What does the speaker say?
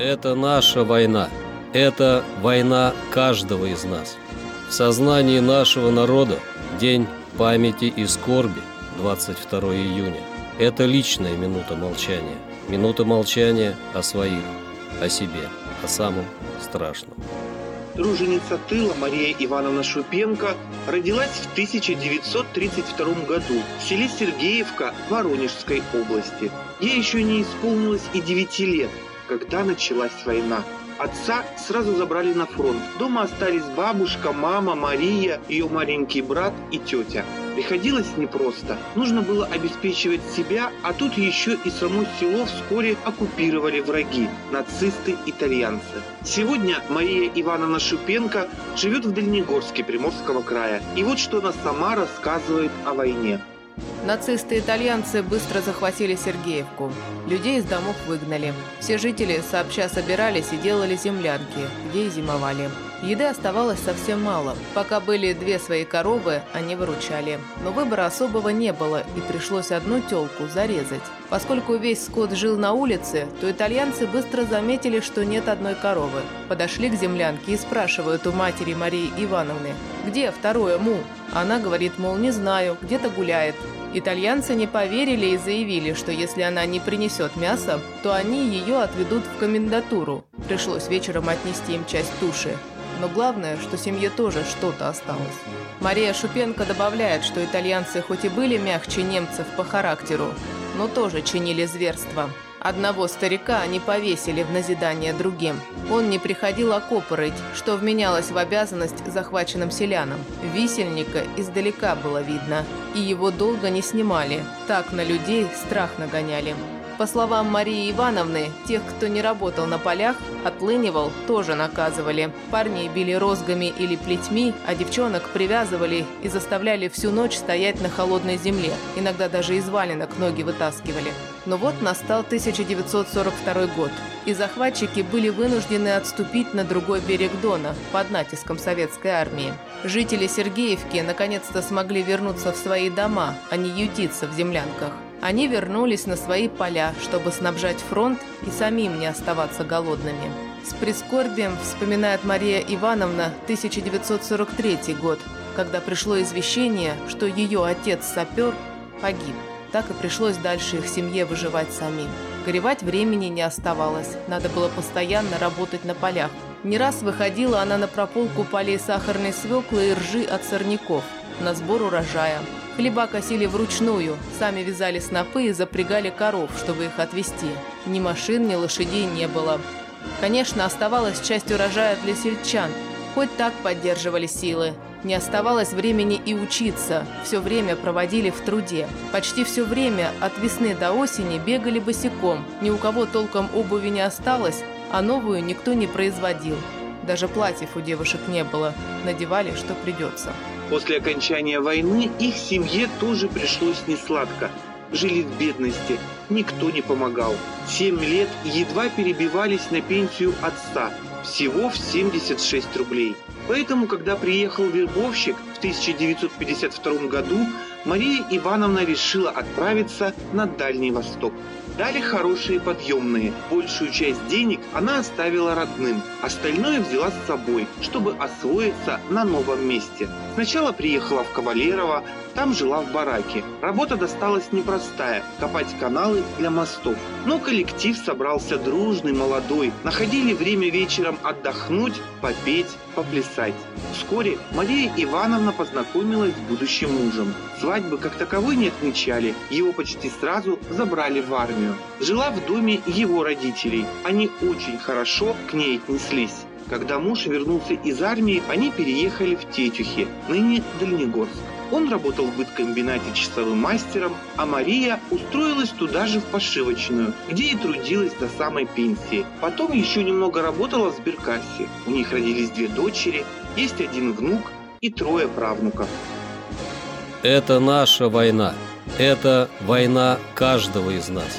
Это наша война. Это война каждого из нас. В сознании нашего народа День памяти и скорби 22 июня. Это личная минута молчания. Минута молчания о своих, о себе, о самом страшном. Труженица тыла Мария Ивановна Шупенко родилась в 1932 году в селе Сергеевка Воронежской области. Ей еще не исполнилось и 9 лет, когда началась война. Отца сразу забрали на фронт. Дома остались бабушка, мама, Мария, ее маленький брат и тетя. Приходилось непросто. Нужно было обеспечивать себя, а тут еще и само село вскоре оккупировали враги – нацисты-итальянцы. Сегодня Мария Ивановна Шупенко живет в Дальнегорске Приморского края. И вот что она сама рассказывает о войне. Нацисты-итальянцы быстро захватили Сергеевку. Людей из домов выгнали. Все жители сообща собирались и делали землянки, где и зимовали. Еды оставалось совсем мало. Пока были две свои коровы, они выручали. Но выбора особого не было, и пришлось одну телку зарезать. Поскольку весь скот жил на улице, то итальянцы быстро заметили, что нет одной коровы. Подошли к землянке и спрашивают у матери Марии Ивановны, «Где второе му?» Она говорит, мол, не знаю, где-то гуляет. Итальянцы не поверили и заявили, что если она не принесет мясо, то они ее отведут в комендатуру. Пришлось вечером отнести им часть туши. Но главное, что семье тоже что-то осталось. Мария Шупенко добавляет, что итальянцы хоть и были мягче немцев по характеру, но тоже чинили зверство. Одного старика они повесили в назидание другим. Он не приходил окопы что вменялось в обязанность захваченным селянам. Висельника издалека было видно, и его долго не снимали. Так на людей страх нагоняли. По словам Марии Ивановны, тех, кто не работал на полях, отлынивал, тоже наказывали. Парней били розгами или плетьми, а девчонок привязывали и заставляли всю ночь стоять на холодной земле. Иногда даже из валенок ноги вытаскивали. Но вот настал 1942 год, и захватчики были вынуждены отступить на другой берег Дона под натиском советской армии. Жители Сергеевки наконец-то смогли вернуться в свои дома, а не ютиться в землянках. Они вернулись на свои поля, чтобы снабжать фронт и самим не оставаться голодными. С прискорбием вспоминает Мария Ивановна 1943 год, когда пришло извещение, что ее отец-сапер погиб. Так и пришлось дальше их семье выживать самим. Горевать времени не оставалось, надо было постоянно работать на полях. Не раз выходила она на прополку полей сахарной свеклы и ржи от сорняков, на сбор урожая. Хлеба косили вручную, сами вязали снопы и запрягали коров, чтобы их отвезти. Ни машин, ни лошадей не было. Конечно, оставалась часть урожая для сельчан. Хоть так поддерживали силы. Не оставалось времени и учиться. Все время проводили в труде. Почти все время от весны до осени бегали босиком. Ни у кого толком обуви не осталось, а новую никто не производил. Даже платьев у девушек не было. Надевали, что придется. После окончания войны их семье тоже пришлось несладко. Жили в бедности, никто не помогал. Семь лет едва перебивались на пенсию отца, всего в 76 рублей. Поэтому, когда приехал вербовщик в 1952 году, Мария Ивановна решила отправиться на Дальний Восток. Дали хорошие подъемные. Большую часть денег она оставила родным. Остальное взяла с собой, чтобы освоиться на новом месте. Сначала приехала в Кавалерово, там жила в бараке. Работа досталась непростая – копать каналы для мостов. Но коллектив собрался дружный, молодой. Находили время вечером отдохнуть, попеть, поплясать. Вскоре Мария Ивановна познакомилась с будущим мужем. Свадьбы как таковой не отмечали, его почти сразу забрали в армию. Жила в доме его родителей. Они очень хорошо к ней отнеслись. Когда муж вернулся из армии, они переехали в Тетюхи, ныне Дальнегорск. Он работал в быткомбинате часовым мастером, а Мария устроилась туда же в пошивочную, где и трудилась до самой пенсии. Потом еще немного работала в сберкассе. У них родились две дочери, есть один внук и трое правнуков. Это наша война. Это война каждого из нас.